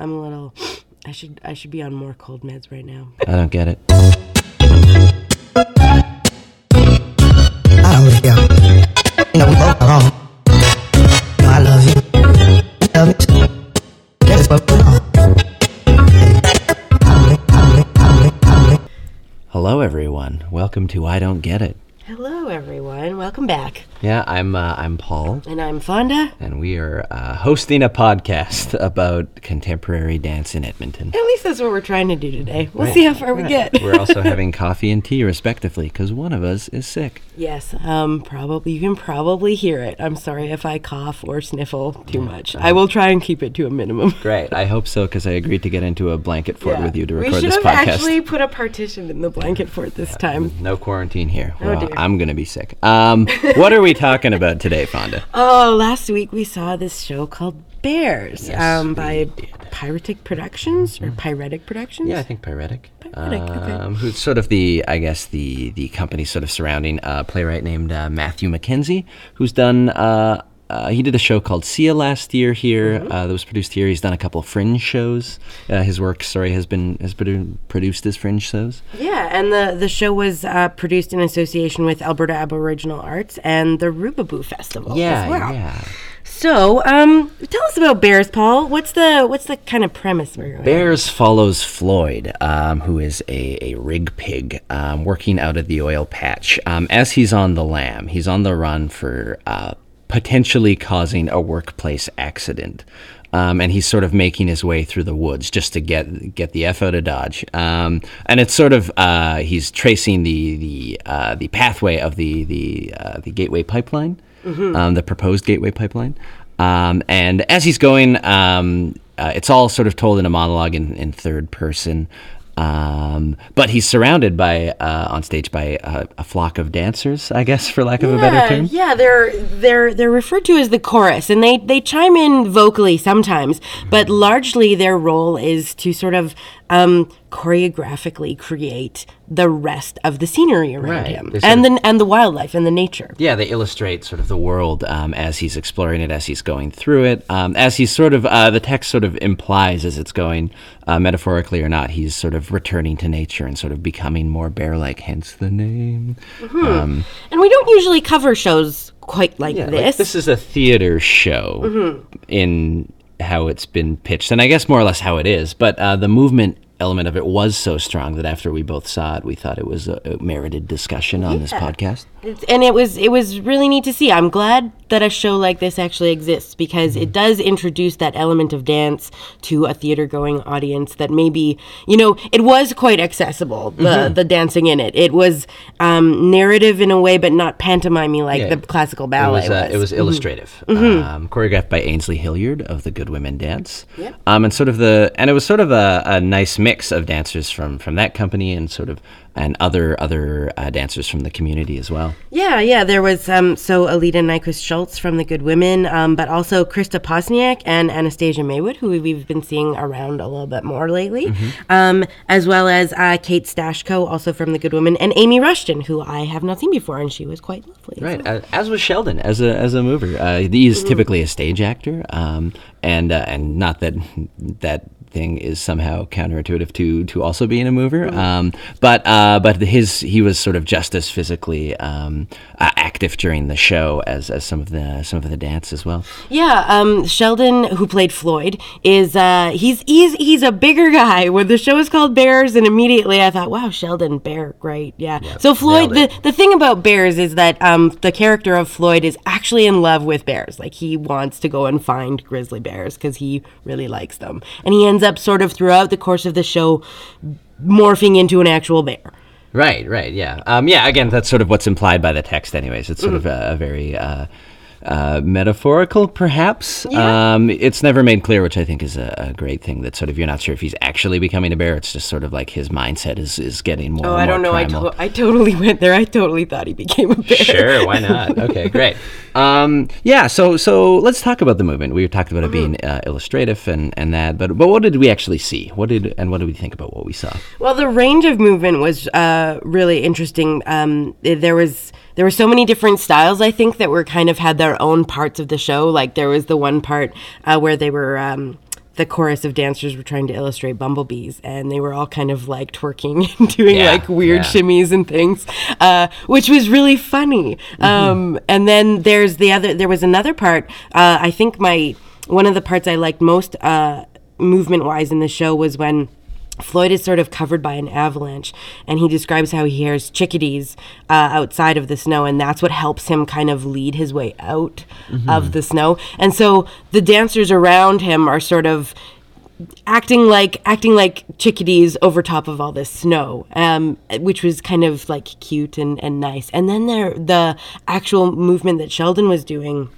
I'm a little. I should I should be on more cold meds right now. I don't get it. I don't really care. You know, we both are wrong. You know, I love you. You love me too. That is what really. Hello, everyone. Welcome to I Don't Get It. Welcome back. Yeah, I'm uh, I'm Paul, And I'm Fawnda. and we are uh, hosting a podcast about contemporary dance in Edmonton. At least that's what we're trying to do today. We'll see how far we get. We're also having coffee and tea, respectively, because one of us is sick. yes, um, probably you can probably hear it. I'm sorry if I cough or sniffle too much. I will try and keep it to a minimum. Great. I hope so, because I agreed to get into a blanket fort Yeah. with you to we record should this have podcast. actually put a partition in the blanket fort this time. No quarantine here. Oh, Well, dear. I'm gonna be sick. Um, what are we talking about today, Fawnda? Oh, last week we saw this show called Bears Yes, um, by. Pyretic Productions or Pyretic Productions. Yeah, I think Pyretic. Pyretic, okay. Um, who's sort of the, I guess, the the company sort of surrounding a playwright named uh, Matthew MacKenzie, who's done. Uh, uh, he did a show called Sia last year here Mm-hmm. uh, that was produced here. He's done a couple fringe shows. Uh, his work, sorry, has been has been produced as fringe shows. Yeah, and the, the show was uh, produced in association with Alberta Aboriginal Arts and the Rubaboo Festival. as well. yeah. So, um, tell us about Bears, Paul. What's the what's the kind of premise we're going? Bears follows Floyd, um, who is a, a rig pig um, working out of the oil patch. Um, as he's on the lam, he's on the run for uh, potentially causing a workplace accident. Um, and he's sort of making his way through the woods just to get get the f out of Dodge. Um, and it's sort of uh, he's tracing the the uh, the pathway of the the uh, the Gateway Pipeline, um, the proposed Gateway Pipeline. Um, and as he's going, um, uh, it's all sort of told in a monologue in, in third person. Um, but he's surrounded by uh, on stage by a, a flock of dancers, I guess, for lack of a better term. yeah, they're they're they're referred to as the chorus, and they they chime in vocally sometimes, but largely their role is to sort of um, choreographically create the rest of the scenery around Right. him, and the and the wildlife and the nature. Yeah, they illustrate sort of the world um, as he's exploring it, as he's going through it, um, as he's sort of uh, the text sort of implies as it's going, uh, metaphorically or not, he's sort of returning to nature and sort of becoming more bear-like. Hence the name. Um, And we don't usually cover shows quite like yeah, like, this. this is a theater show in how it's been pitched, and I guess more or less how it is. But uh, the movement element of it was so strong that after we both saw it, we thought it was a, a merited discussion on this podcast. And it was it was really neat to see. I'm glad that a show like this actually exists because Mm-hmm. it does introduce that element of dance to a theater going audience that maybe you know it was quite accessible the Mm-hmm. the dancing in it. It was um, narrative in a way, but not pantomimey like Yeah. the classical It ballet was, uh, it was illustrative, um, choreographed by Ainsley Hillyard of the Good Women Dance, Yep. um, and sort of the and it was sort of a, a nice mix of dancers from from that company and sort of and other other uh, dancers from the community as well. Yeah, yeah. There was um, so Alita Nyquist Schultz from the Good Women, um, but also Krista Posniak and Anastasia Maywood, who we've been seeing around a little bit more lately, Mm-hmm. um, as well as uh, Kate Stashko, also from the Good Women, and Amy Rushton, who I have not seen before, and she was quite lovely. Right, well. uh, as was Sheldon as a as a mover. Uh, he is typically a stage actor, um, and uh, and not that that thing is somehow counterintuitive to to also being a mover. Um, but uh, but his he was sort of just as physically um, uh, active during the show as, as some of the some of the dance as well. Yeah, um, Sheldon, who played Floyd, is uh, he's he's he's a bigger guy. When the show is called Bears, and immediately I thought, wow, Sheldon Bear, great, yeah. so Floyd, the the thing about Bears is that um, the character of Floyd is actually in love with bears. Like he wants to go and find grizzly bears because he really likes them, and he ends up sort of throughout the course of the show morphing into an actual bear. Right, right, yeah, um, yeah. Again, that's sort of what's implied by the text, anyways. It's sort of a, a very uh, uh, metaphorical, perhaps. Um, it's never made clear, which I think is a, a great thing. That sort of you're not sure if he's actually becoming a bear. It's just sort of like his mindset is, is getting more. Oh, I don't know. I, to- I totally went there. I totally thought he became a bear. Sure, why not? Okay, great. Um, yeah, so so let's talk about the movement. We talked about it being Mm-hmm. uh, illustrative and, and that, but but what did we actually see? What did and what did we think about what we saw? Well, the range of movement was uh, really interesting. Um, there was there were so many different styles. I think that were kind of had their own parts of the show. Like there was the one part uh, where they were. Um, the chorus of dancers were trying to illustrate bumblebees, and they were all kind of like twerking and doing Yeah, like weird yeah. shimmies and things, uh, which was really funny. Um, and then there's the other. There was another part. Uh, I think my one of the parts I liked most, uh, movement wise, in the show was when. Floyd is sort of covered by an avalanche, and he describes how he hears chickadees uh, outside of the snow, and that's what helps him kind of lead his way out of the snow. And so the dancers around him are sort of acting like acting like chickadees over top of all this snow, um, which was kind of like cute and, and nice. And then there the actual movement that Sheldon was doing,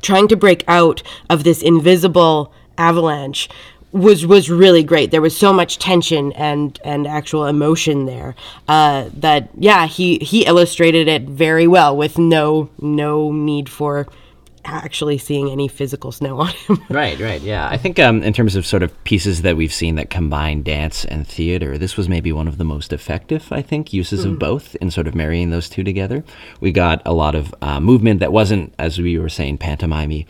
trying to break out of this invisible avalanche was was really great. There was so much tension and and actual emotion there uh, that yeah he he illustrated it very well with no no need for actually seeing any physical snow on him. Right, right, yeah. I think um, in terms of sort of pieces that we've seen that combine dance and theater, this was maybe one of the most effective, I think, uses of both in sort of marrying those two together. We got a lot of uh, movement that wasn't, as we were saying, pantomime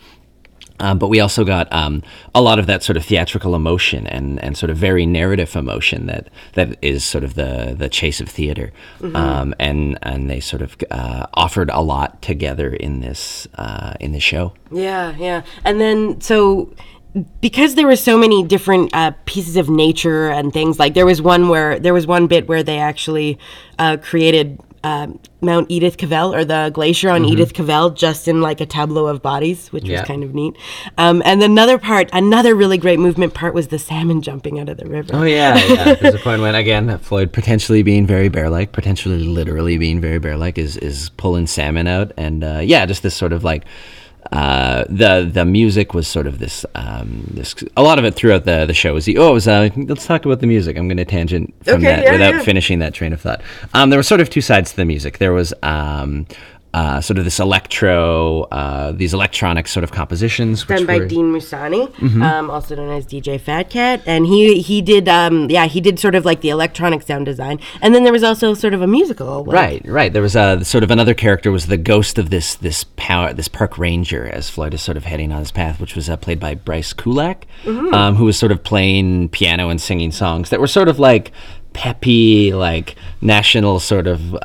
um, but we also got um, a lot of that sort of theatrical emotion and, and sort of very narrative emotion that, that is sort of the, the chase of theater. Um, and and they sort of uh, offered a lot together in this uh, in this show. Yeah, yeah. And then so because there were so many different uh, pieces of nature and things like there was one where there was one bit where they actually uh, created um, Mount Edith Cavell or the glacier on Edith Cavell just in like a tableau of bodies, which Yeah. was kind of neat. Um, and another part, another really great movement part was the salmon jumping out of the river. Oh yeah, yeah. There's a point when again Floyd potentially being very bear-like, potentially literally being very bear-like, is is pulling salmon out, and uh, yeah, just this sort of like uh, the the music was sort of this um, this a lot of it throughout the the show was the oh it was uh, let's talk about the music. I'm going to tangent from Okay, that yeah, without yeah. finishing that train of thought. Um, there were sort of two sides to the music. There was um, uh, sort of this electro, uh, these electronic sort of compositions, which done by were, Dean Musani, um, also known as DJ Fat Cat, and he he did um, yeah he did sort of like the electronic sound design, and then there was also sort of a musical. like- Right, right. There was a sort of another character was the ghost of this this power this park ranger as Floyd is sort of heading on his path, which was uh, played by Bryce Kulak, um, who was sort of playing piano and singing songs that were sort of like peppy, like national sort of uh,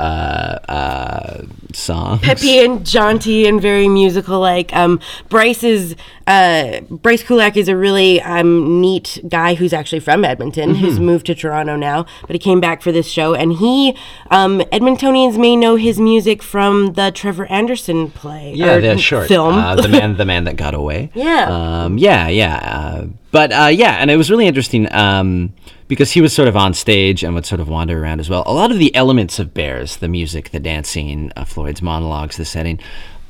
uh, songs. peppy and jaunty and very musical like um bryce is uh bryce kulak is a really um neat guy who's actually from edmonton Mm-hmm. who's moved to toronto now but he came back for this show and he um edmontonians may know his music from the trevor anderson play Yeah, or the short film uh, the man, the man that got away. Yeah. um, yeah, yeah. Uh, but uh, yeah, and it was really interesting um, because he was sort of on stage and would sort of wander around as well. A lot of the elements of Bears, the music, the dancing, uh, Floyd's monologues, the setting,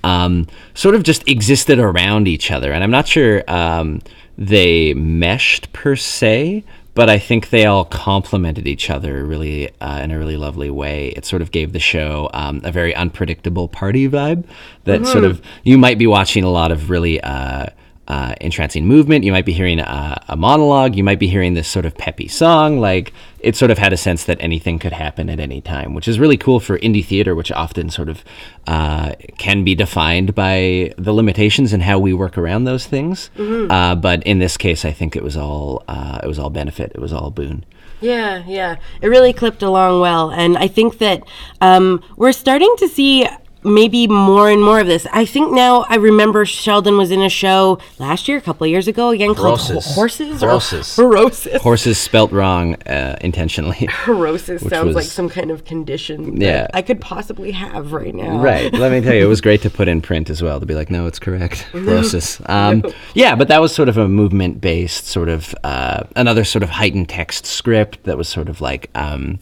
um, sort of just existed around each other, and I'm not sure um, they meshed per se. But I think they all complemented each other really uh, in a really lovely way. It sort of gave the show um, a very unpredictable party vibe that sort of you might be watching a lot of really uh, uh, entrancing movement. You might be hearing a, a monologue. You might be hearing this sort of peppy song. Like it sort of had a sense that anything could happen at any time, which is really cool for indie theater, which often sort of uh, can be defined by the limitations and how we work around those things. Uh, but in this case, I think it was all uh, it was all benefit. It was all boon. Yeah, yeah. It really clipped along well. And I think that um, we're starting to see maybe more and more of this. I think now I remember Sheldon was in a show last year, a couple of years ago, again called Ho- Horses. Horses. or Horses. Horoses. Horses spelt wrong uh, intentionally. Horoses sounds like some kind of condition Yeah. that I could possibly have right now. Right. Let me tell you, it was great to put in print as well to be like, no, it's correct. Rosas. Um, yeah, but that was sort of a movement based, sort of uh, another sort of heightened text script that was sort of like um,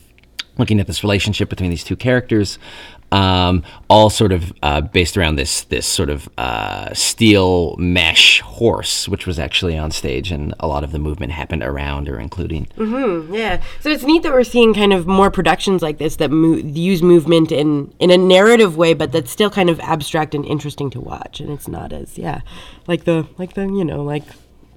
looking at this relationship between these two characters. Um, all sort of uh, based around this this sort of uh, steel mesh horse, which was actually on stage, and a lot of the movement happened around or including. Mm-hmm, Yeah. So it's neat that we're seeing kind of more productions like this that mo- use movement in in a narrative way, but that's still kind of abstract and interesting to watch. And it's not as yeah, like the like the you know like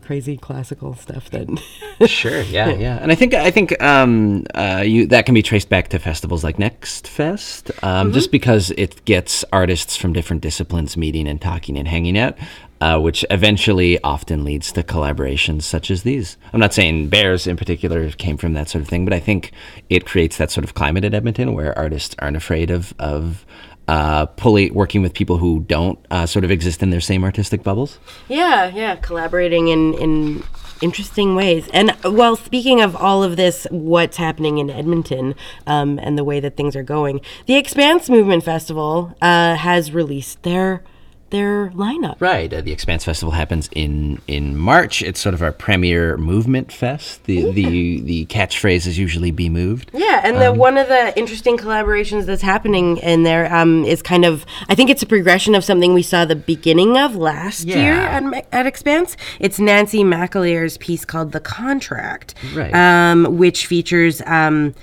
crazy classical stuff that. Sure. Yeah. Yeah. And I think I think um, uh, you that can be traced back to festivals like Next Fest, um, just because it gets artists from different disciplines meeting and talking and hanging out. uh, which eventually often leads to collaborations such as these. I'm not saying Bears in particular came from that sort of thing, but I think it creates that sort of climate at Edmonton where artists aren't afraid of of uh, pulling working with people who don't uh, sort of exist in their same artistic bubbles. Yeah, yeah, collaborating in in interesting ways. And well, speaking of all of this, what's happening in Edmonton um, and the way that things are going, the Expanse Movement Festival uh, has released their their lineup. Right. Uh, the Expanse Festival happens in in March. It's sort of our premier movement fest. The the the catchphrase is usually "Be moved." Yeah, and the, one of the interesting collaborations that's happening in there um, is kind of I think it's a progression of something we saw the beginning of last year at, at Expanse. It's Nancy McAleer's piece called "The Contract," Right. um, which features. Um,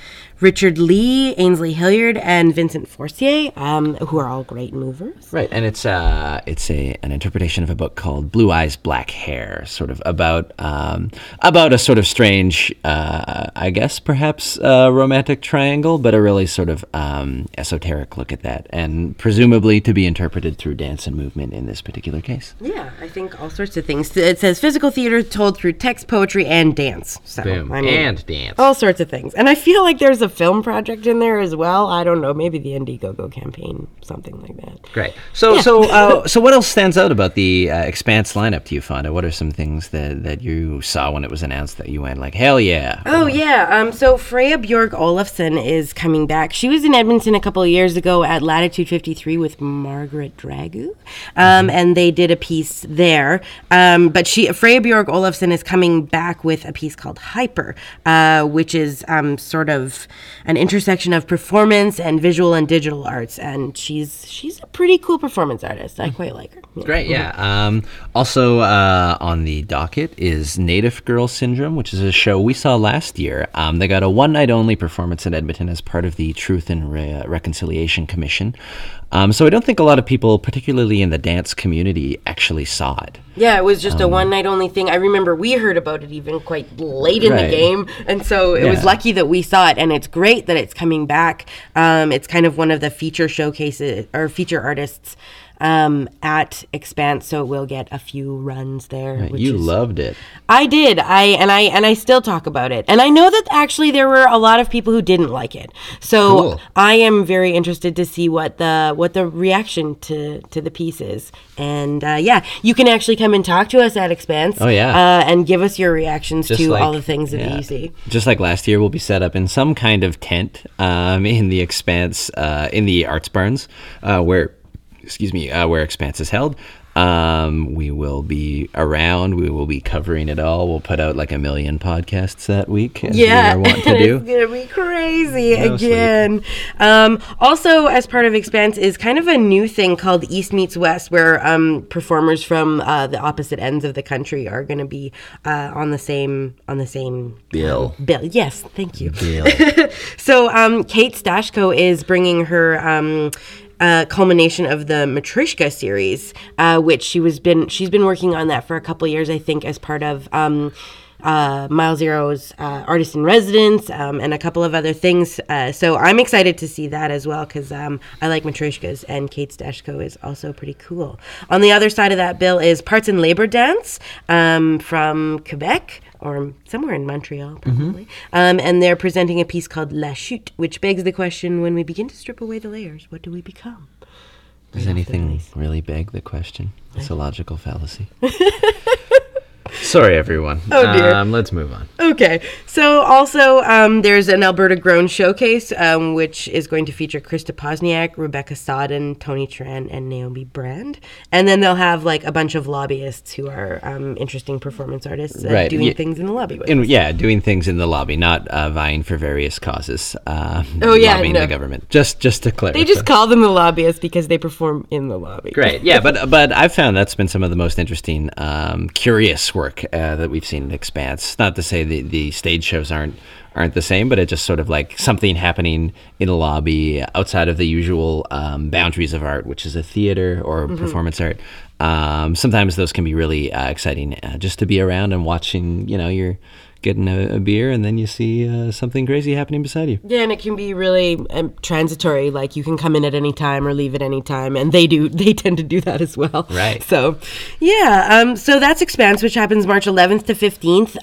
Richard Lee, Ainsley Hillyard, and Vincent Forcier, um, who are all great movers. Right, and it's uh it's a an interpretation of a book called Blue Eyes Black Hair, sort of about um about a sort of strange uh I guess perhaps uh romantic triangle, but a really sort of um esoteric look at that and presumably to be interpreted through dance and movement in this particular case. Yeah, I think all sorts of things. It says physical theater told through text, poetry, and dance. So, I mean, and dance. all sorts of things. And I feel like there's a film project in there as well. I don't know, maybe the Indiegogo campaign, something like that. Great. So, so, uh, so, what else stands out about the uh, Expanse lineup to you, Fawnda? What are some things that, that you saw when it was announced that you went like, hell yeah? Oh yeah. Um. So Freya Björg Olafson is coming back. She was in Edmonton a couple of years ago at Latitude 53 with Margaret Dragu, um, and they did a piece there. Um. But she Freya Björg Olafson is coming back with a piece called Hyper, uh, which is um sort of an intersection of performance and visual and digital arts. And she's she's a pretty cool performance artist. I quite like her. Yeah. Great, yeah. Um, also uh, on the docket is Native Girl Syndrome, which is a show we saw last year. Um, they got a one night only performance in Edmonton as part of the Truth and Re- Reconciliation Commission. Um, so I don't think a lot of people, particularly in the dance community, actually saw it. Yeah, it was just Um, a one night only thing. I remember we heard about it even quite late in Right. the game, and so it was lucky that we saw it. And it's great that it's coming back. Um, it's kind of one of the feature showcases or feature artists um, at Expanse, so we'll get a few runs there. which you is- loved it. I did. I and I and I still talk about it. And I know that actually there were a lot of people who didn't like it. So Cool. I am very interested to see what the what the reaction to to the piece is. And uh, yeah, you can actually come and talk to us at Expanse. Oh, yeah. uh, and give us your reactions Just to like- all the things that yeah. you see. Just like last year, we'll be set up in some kind of tent um, in the Expanse, uh, in the Arts Barns, uh, where, excuse me, uh, where Expanse is held. Um, we will be around. We will be covering it all. We'll put out like a million podcasts that week, as Yeah, we are wont to it's gonna be crazy No again. Um, also, as part of Expanse, is kind of a new thing called East Meets West, where um, performers from uh, the opposite ends of the country are going to be uh, on the same on the same Bill. bill. Yes, thank you. Bill. So, um, Kate Stashko is bringing her um, culmination of the Matryoshka series, uh, which she was been she's been working on that for a couple years, I think, as part of. Um, uh, Mile Zero's uh, artist in residence um, and a couple of other things. Uh, so I'm excited to see that as well because um, I like Matryoshkas and Kate Stashko is also pretty cool. On the other side of that bill is Parts and Labor Dance um, from Quebec or somewhere in Montreal, probably. Um, and they're presenting a piece called La Chute, which begs the question when we begin to strip away the layers, what do we become? Does anything really beg the question? It's a logical fallacy. Sorry, everyone. Oh, dear. Um, let's move on. Okay, so also um, there's an Alberta Grown showcase, um, which is going to feature Krista Posniak, Rebecca Sodden, Tony Tran, and Naomi Brand. And then they'll have like a bunch of lobbyists who are um, interesting performance artists uh, Right, doing yeah. things in the lobby with. In, yeah, doing things in the lobby, not uh, vying for various causes. Uh, Oh, yeah, lobbying no. the government. Just, just to clarify. they just call them the lobbyists because they perform in the lobby. Great, yeah, but but I've found that's been some of the most interesting, um, curious work uh, that we've seen in Expanse. Not to say the, the stage shows aren't aren't the same, but it's just sort of like something happening in a lobby outside of the usual um, boundaries of art, which is a theater or performance art. Um, sometimes those can be really uh, exciting, uh, just to be around and watching, you know, your getting a, a beer, and then you see uh, something crazy happening beside you. Yeah, and it can be really um, transitory. Like you can come in at any time or leave at any time, and they do. They tend to do that as well. Right. So, yeah. Um. So that's Expanse, which happens March 11th to 15th, uh,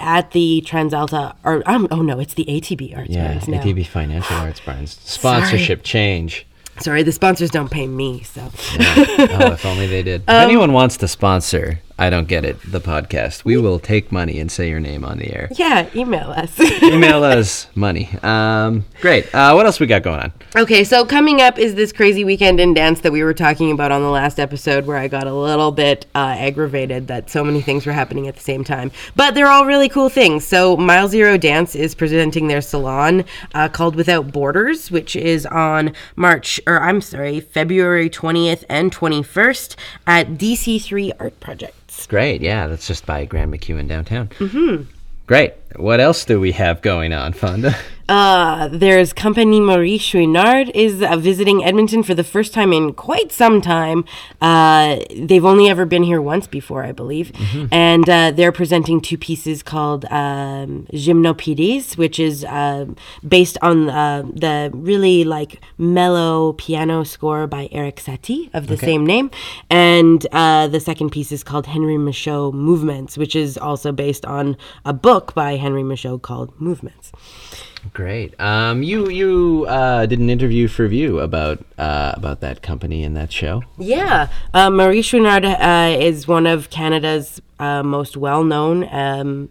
at the Transalta. Or um. Oh no, it's the ATB Arts Yeah, Barns now. ATB Financial Arts Barns sponsorship change. Sorry, the sponsors don't pay me, so. oh, if only they did. Um, if anyone wants to sponsor, I don't get it. The podcast, we will take money and say your name on the air. Yeah, email us. Email us money. Um, great. Uh, what else we got going on? Okay, so coming up is this crazy weekend in dance that we were talking about on the last episode, where I got a little bit uh, aggravated that so many things were happening at the same time. But they're all really cool things. So Mile Zero Dance is presenting their salon uh, called Without Borders, which is on March, or I'm sorry, February 20th and 21st at DC3 Art Projects. Great. Yeah, that's just by Grant MacEwan downtown. Mm-hmm. Great. What else do we have going on, Fawnda? Uh, there's Compagnie Marie Chouinard is uh, visiting Edmonton for the first time in quite some time. Uh, they've only ever been here once before, I believe, and uh, they're presenting two pieces called um, Gymnopédies, which is uh, based on uh, the really like mellow piano score by Erik Satie of the same name, and uh, the second piece is called Henri Michaux Movements, which is also based on a book by Henri Michaux called Movements. Great. Um, you you uh, did an interview for Vue about uh, about that company and that show. Yeah, uh, Marie Chouinard uh, is one of Canada's uh, most well-known um,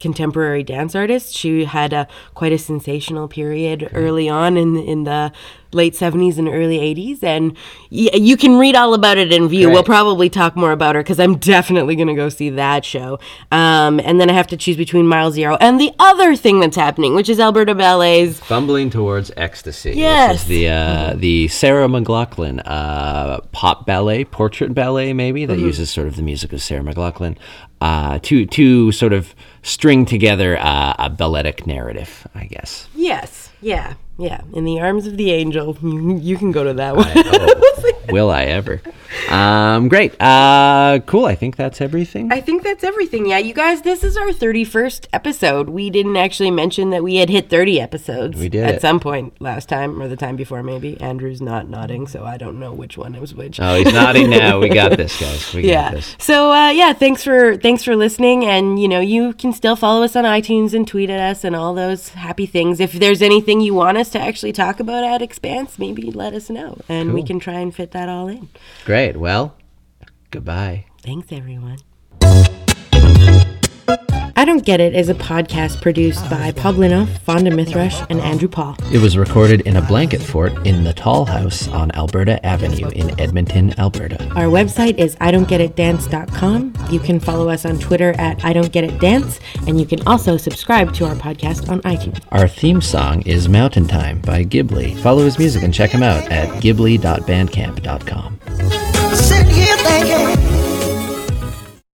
contemporary dance artists. She had a quite a sensational period early on in in the late '70s and early '80s, and y- you can read all about it in Vue. We'll probably talk more about her because I'm definitely going to go see that show. Um, and then I have to choose between Mile Zero and the other thing that's happening, which is Alberta Ballet's Fumbling towards ecstasy. Yes. the uh, the Sarah McLachlan uh, pop ballet, portrait ballet, maybe that uses sort of the music of Sarah McLachlan uh, to to sort of string together uh, a balletic narrative, I guess. Yes, yeah, yeah. In the arms of the angel, you, can go to that one. Oh, will I ever? Um, great. Uh, cool. I think that's everything. I think that's everything. Yeah, you guys, this is our 31st episode. We didn't actually mention that we had hit 30 episodes. We did At it. some point last time or the time before, maybe. Andrew's not nodding, so I don't know which one it was which. oh, he's nodding now. We got this, guys. We got yeah. this. So uh, yeah, thanks for thanks for listening, and you know you can still follow us on iTunes and tweet at us and all those happy things. If there's anything you want us to actually talk about at Expanse, maybe let us know, and we can try and fit that all in. Great. Well, goodbye. Thanks, everyone. I Don't Get It is a podcast produced by Paul Fawnda Mithrush, and Andrew Paul. It was recorded in a blanket fort in the Tall House on Alberta Avenue in Edmonton, Alberta. Our website is I Don't Get It Dance.com. You can follow us on Twitter at I Don't Get It Dance, and you can also subscribe to our podcast on iTunes. Our theme song is Mountain Time by Ghibli. Follow his music and check him out at ghibli.bandcamp.com.